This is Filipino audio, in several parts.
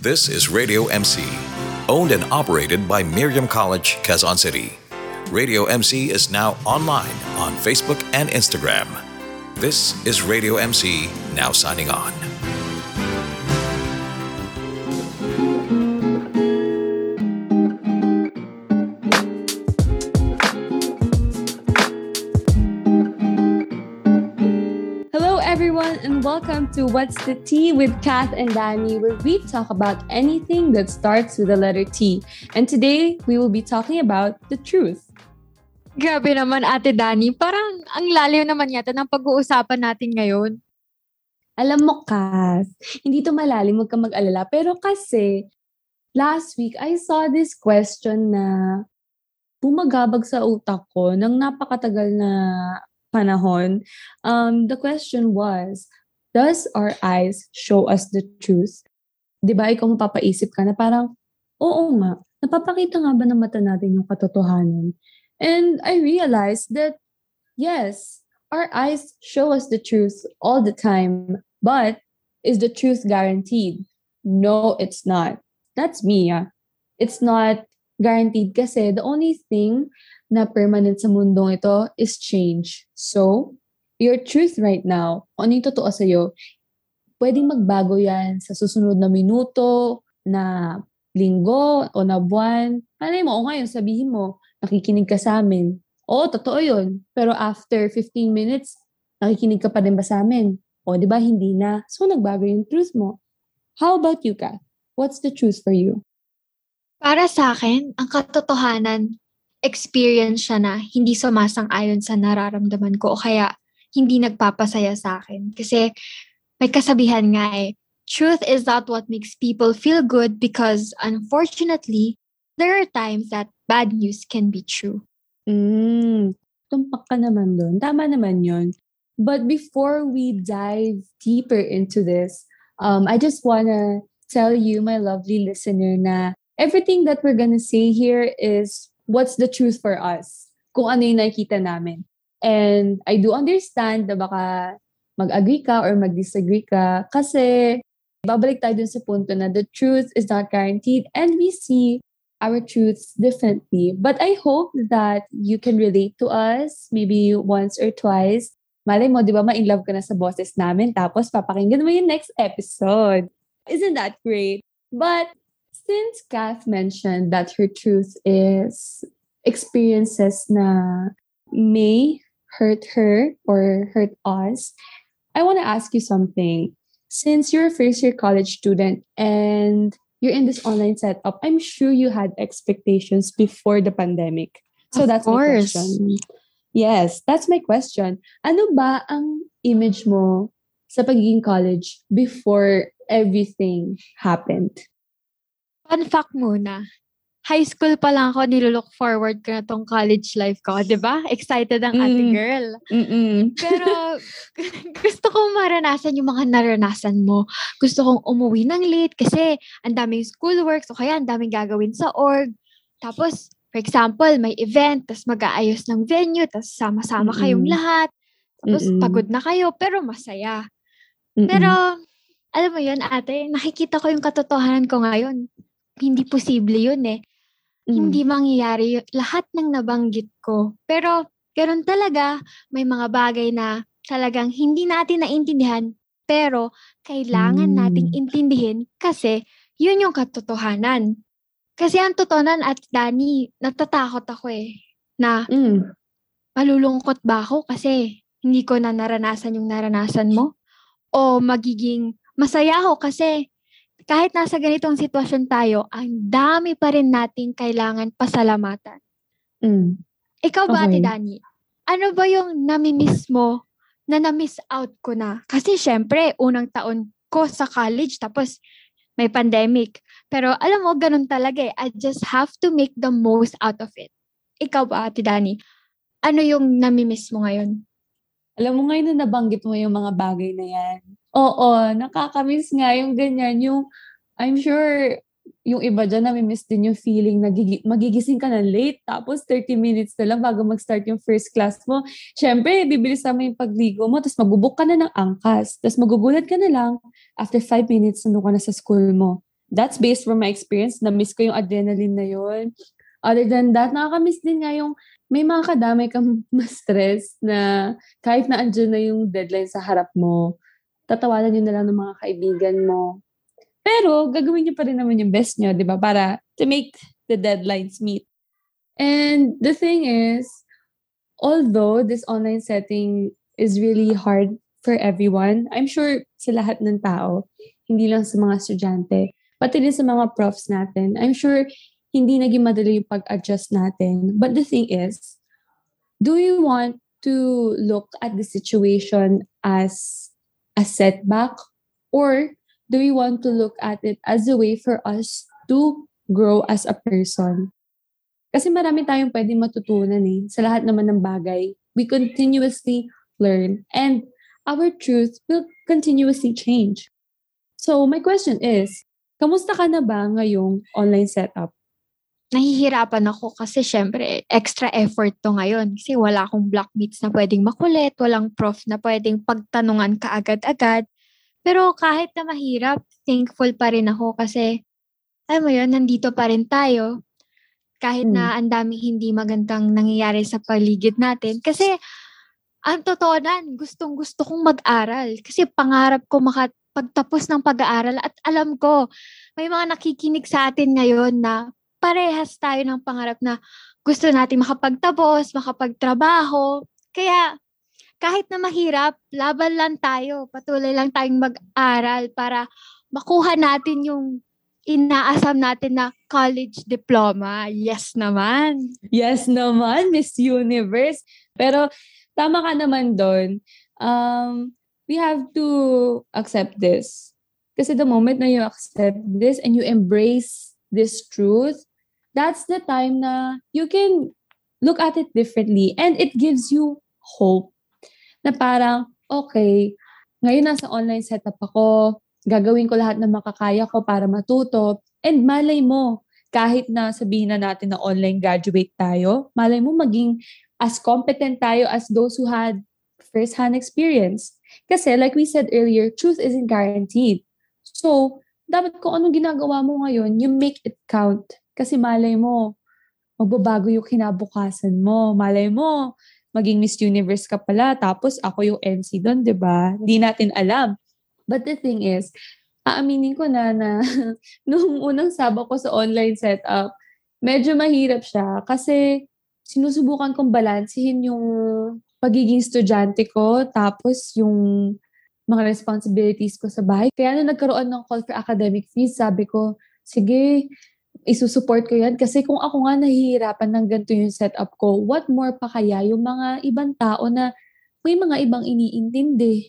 This is Radio MC, owned and operated by Miriam College, Quezon City. Radio MC is now online on Facebook and Instagram. This is Radio MC, now signing on. Everyone, and welcome to What's the Tea with Kath and Danny, where we talk about anything that starts with the letter T. And today, we will be talking about the truth. Grabe naman, Ate Dani. Parang ang lalim naman yata ng pag-uusapan natin ngayon. Alam mo, Kath, hindi to malalim, huwag ka mag-alala. Pero kasi, last week, I saw this question na bumagabag sa utak ko ng napakatagal na panahon. Um, the question was, does our eyes show us the truth? Di ba, ikaw mapapaisip ka na parang, oo nga, napapakita nga ba ng mata natin yung katotohanan? And I realized that, yes, our eyes show us the truth all the time, but is the truth guaranteed? No, it's not. That's me, ah. It's not guaranteed kasi the only thing na permanent sa mundong ito is change. So, your truth right now, kung ano yung totoo sa'yo, pwedeng magbago yan sa susunod na minuto, na linggo, o na buwan. Ano mo, o ngayon, sabihin mo, nakikinig ka sa amin. Oo, totoo yun. Pero after 15 minutes, nakikinig ka pa din ba sa amin? O, di ba, hindi na. So, nagbago yung truth mo. How about you, Kat? What's the truth for you? Para sa akin, ang katotohanan, experience siya na hindi sumasang-ayon sa nararamdaman ko o kaya hindi nagpapasaya sa akin. Kasi may kasabihan nga eh, truth is not what makes people feel good because unfortunately, there are times that bad news can be true. Mm, tumpak ka naman doon. Tama naman yun. But before we dive deeper into this, um, I just wanna tell you, my lovely listener, na everything that we're gonna say here is what's the truth for us. Kung ano yung nakikita namin. And I do understand na baka mag-agree ka or mag-disagree ka kasi babalik tayo dun sa punto na the truth is not guaranteed and we see our truths differently. But I hope that you can relate to us maybe once or twice. Malay mo, di ba, ma-in love ka na sa boses namin tapos papakinggan mo yung next episode. Isn't that great? But since Kath mentioned that her truth is experiences na may hurt her or hurt us, I want to ask you something. Since you're a first year college student and you're in this online setup, I'm sure you had expectations before the pandemic. So Of that's course. my question. Yes, that's my question. Ano ba ang image mo sa pagiging college before everything happened? Fun fact muna, high school pa lang ako nilulook forward ko na tong college life ko, di ba? Excited ang ate Mm. girl. Mm-mm. Pero gusto kong maranasan yung mga naranasan mo. Gusto kong umuwi ng late kasi ang daming schoolwork o kaya ang daming gagawin sa org. Tapos, for example, may event, tapos mag-aayos ng venue, tapos sama-sama kayong Mm-mm. lahat. Tapos Mm-mm. pagod na kayo, pero masaya. Mm-mm. Pero, alam mo yun, ate, nakikita ko yung katotohanan ko ngayon. Hindi posible yun eh. Mm. Hindi mangyayari yun. Lahat ng nabanggit ko. Pero, ganun talaga, may mga bagay na talagang hindi natin naintindihan, pero kailangan Mm. nating intindihin kasi yun yung katotohanan. Kasi ang totohanan at Dani, natatakot ako eh, na Mm. malulungkot ba ako kasi hindi ko na naranasan yung naranasan mo? O magiging masaya ako kasi kahit nasa ganitong sitwasyon tayo, ang dami pa rin nating kailangan pasalamatan. Mm. Ikaw ba, Ate Okay. Dani? Ano ba yung namimiss mo na na-miss out ko na? Kasi syempre, unang taon ko sa college, tapos may pandemic. Pero alam mo, ganun talaga eh. I just have to make the most out of it. Ikaw ba, Ate Dani? Ano yung namimiss mo ngayon? Alam mo ngayon na nabanggit mo yung mga bagay na yan. Oo, nakakamiss nga yung ganyan. Yung, I'm sure, yung iba dyan, namimiss din yung feeling na gigi- magigising ka na late, tapos 30 minutes na lang bago mag-start yung first class mo. Siyempre, bibilis mo yung pagligo mo, tapos magubok ka na ng angkas, tapos magugulat ka na lang, after 5 minutes, nandun ka na sa school mo. that's based from my experience. Na-miss ko yung adrenaline na yun. Other than that, nakaka-miss din nga yung may mga kadamay kang ma-stress na kahit na andyan na yung deadline sa harap mo, tatawanan nyo na lang ng mga kaibigan mo. Pero, gagawin nyo pa rin naman yung best nyo, di ba? Para to make the deadlines meet. And the thing is, although this online setting is really hard for everyone, I'm sure sa lahat ng tao, hindi lang sa mga estudyante, pati din sa mga profs natin, I'm sure hindi naging madali yung pag-adjust natin. But the thing is, do you want to look at the situation as a setback or do we want to look at it as a way for us to grow as a person? Kasi marami tayong pwedeng matutunan eh. Sa lahat naman ng bagay, we continuously learn and our truth will continuously change. So my question is, kamusta ka na ba ngayong online setup? Nahihirapan ako kasi syempre extra effort to ngayon kasi wala akong blockmates na pwedeng makulit, walang prof na pwedeng pagtanungan kaagad-agad. Pero kahit na mahirap, thankful pa rin ako kasi alam mo yun, nandito pa rin tayo kahit na Hmm. ang daming hindi magandang nangyayari sa paligid natin. Kasi, ang totoo nan, gustong gusto kong mag-aral. Kasi pangarap ko makapagtapos ng pag-aaral at alam ko, may mga nakikinig sa atin ngayon na parehas tayo ng pangarap na gusto natin makapagtapos, makapagtrabaho. Kaya, kahit na mahirap, laban lang tayo. Patuloy lang tayong mag-aral para makuha natin yung inaasam natin na college diploma. Yes naman. Yes naman, Miss Universe. Pero tama ka naman doon. Um, we have to accept this. Kasi the moment na you accept this and you embrace this truth, that's the time na you can look at it differently and it gives you hope na parang, okay, ngayon nasa online setup ako, gagawin ko lahat ng makakaya ko para matuto. And malay mo, kahit na sabihin na natin na online graduate tayo, malay mo maging as competent tayo as those who had first-hand experience. Kasi like we said earlier, truth isn't guaranteed. So, dapat kung anong ginagawa mo ngayon, you make it count. Kasi malay mo, magbabago yung kinabukasan mo. Malay mo, maging Miss Universe ka pala, tapos ako yung MC doon, di ba? Di natin alam. But the thing is, aaminin ko na na nung unang saba ko sa online setup, medyo mahirap siya kasi sinusubukan kong balansehin yung pagiging estudyante ko tapos yung mga responsibilities ko sa bahay. Kaya nung nagkaroon ng call for academic fees, sabi ko, sige, isusupport ko yan. Kasi kung ako nga nahihirapan ng ganito yung setup ko, what more pa kaya yung mga ibang tao na may mga ibang iniintindi.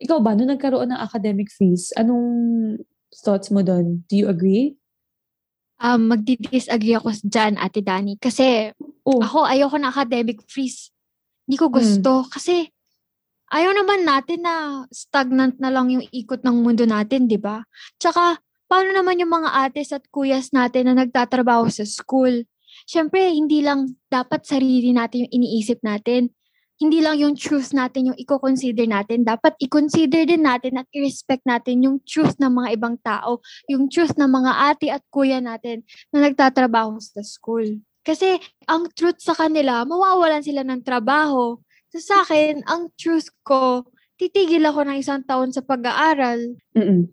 Ikaw ba, nung nagkaroon ng academic fees, anong thoughts mo doon? Do you agree? Um, magdi-disagree ako dyan, Ate Dani. Kasi Oh, ako, ayoko na academic freeze. Hindi ko Hmm. gusto. Kasi ayaw naman natin na stagnant na lang yung ikot ng mundo natin, di ba? Tsaka, paano naman yung mga ates at kuyas natin na nagtatrabaho sa school? Siyempre, hindi lang dapat sarili natin yung iniisip natin. Hindi lang yung truth natin yung i-consider natin. Dapat i-consider din natin at i-respect natin yung truth ng mga ibang tao. Yung truth ng mga ate at kuya natin na nagtatrabaho sa school. Kasi ang truth sa kanila, mawawalan sila ng trabaho. So sa akin, ang truth ko, titigil ako ng isang taon sa pag-aaral. Mm-mm.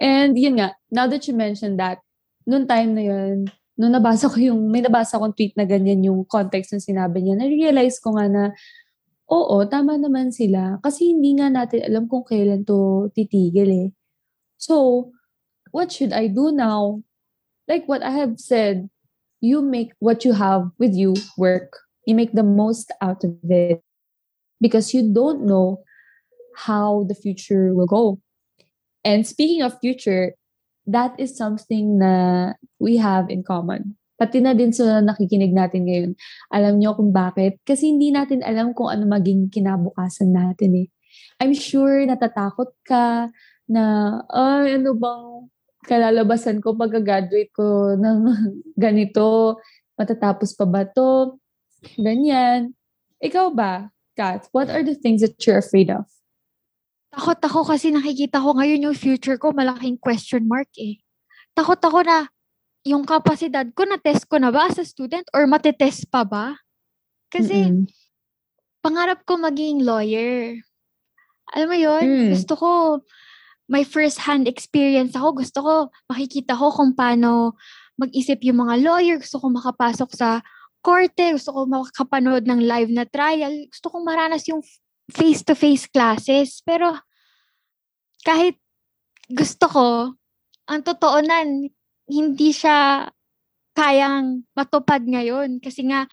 And yun nga, now that you mentioned that, noong time na yun, nung nabasa ko yung, may nabasa akong tweet na ganyan yung context ng sinabi niya, na-realize ko nga na, oo, tama naman sila. Kasi hindi nga natin alam kung kailan to titigil eh. So, what should I do now? Like what I have said, you make what you have with you work. You make the most out of it. Because you don't know how the future will go. And speaking of future, that is something na we have in common. Pati na din sa nakikinig natin ngayon. Alam niyo kung bakit? Kasi hindi natin alam kung ano maging kinabukasan natin eh. I'm sure natatakot ka na, ay, ano bang kalalabasan ko pag-graduate ko ng ganito? Matatapos pa ba to? Ganyan. Ikaw ba, Kat? What are the things that you're afraid of? Takot ako kasi nakikita ko ngayon yung future ko, malaking question mark eh. takot ako na yung kapasidad ko na test ko na ba as a student or matetest pa ba? Kasi Mm-mm. pangarap ko maging lawyer. Alam mo yun? Mm. Gusto ko, may first-hand experience ako. Gusto ko, makikita ko kung paano mag-isip yung mga lawyer. Gusto ko makapasok sa korte. Gusto ko makapanood ng live na trial. Gusto kong maranas yung face-to-face classes. Pero, kahit gusto ko, ang totoo nan, hindi siya kayang matupad ngayon. Kasi nga,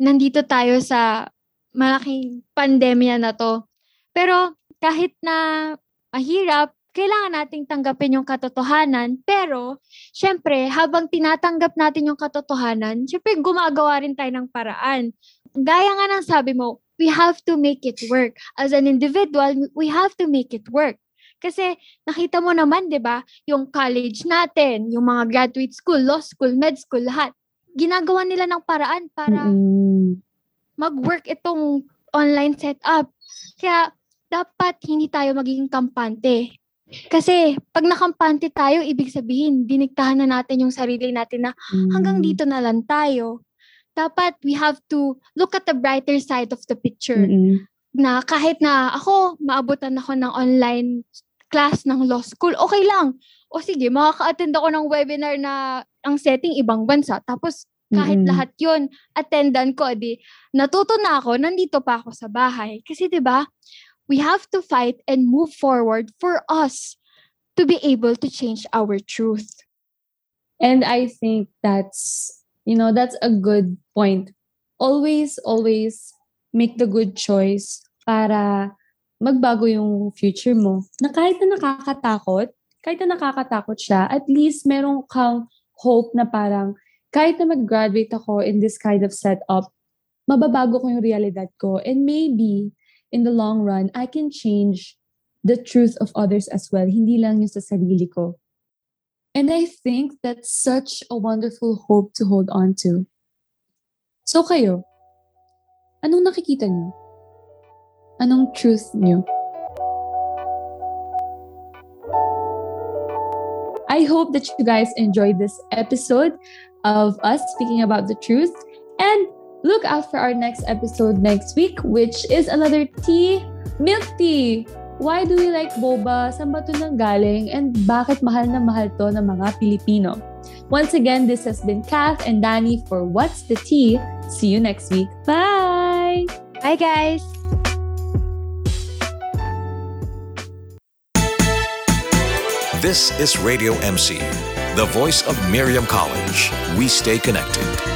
nandito tayo sa malaking pandemya na to. Pero kahit na mahirap, kailangan nating tanggapin yung katotohanan. Pero, syempre, habang tinatanggap natin yung katotohanan, syempre gumagawa rin tayo ng paraan. Gaya nga ng sabi mo, we have to make it work. As an individual, we have to make it work. Kasi nakita mo naman, 'di ba, yung college natin, yung mga graduate school, law school, med school, lahat. Ginagawa nila ng paraan para mag-work itong online setup. Kaya dapat hindi tayo magiging kampante. Kasi pag nakampante tayo, ibig sabihin, diniktahan na natin yung sarili natin na hanggang Mm. dito na lang tayo. Dapat we have to look at the brighter side of the picture Mm-mm. na kahit na ako, maabutan ako ng online class ng law school, okay lang. O sige, makaka-attend ako ng webinar na ang setting ibang bansa. Tapos kahit Mm-mm. lahat yun, attendan ko, di, natuto na ako, nandito pa ako sa bahay. Kasi ba we have to fight and move forward for us to be able to change our truth. And I think that's, you know, that's a good point. Always, always make the good choice para magbago yung future mo. Na kahit na nakakatakot, kahit na nakakatakot siya, at least meron kang hope na parang kahit na mag-graduate ako in this kind of setup, mababago ko yung realidad ko. And maybe, in the long run, I can change the truth of others as well. Hindi lang yung sa sarili ko. And I think that's such a wonderful hope to hold on to. So kayo, anong nakikita niyo? Anong truth niyo? I hope that you guys enjoyed this episode of us speaking about the truth. And look out for our next episode next week, which is another tea, milk tea. Why do we like boba? Saan ba ito nang galing? And bakit mahal na mahal to ng mga Pilipino? Once again, this has been Kath and Danny for What's the Tea. See you next week. Bye! Bye guys! This is Radio MC, the voice of Miriam College. We stay connected.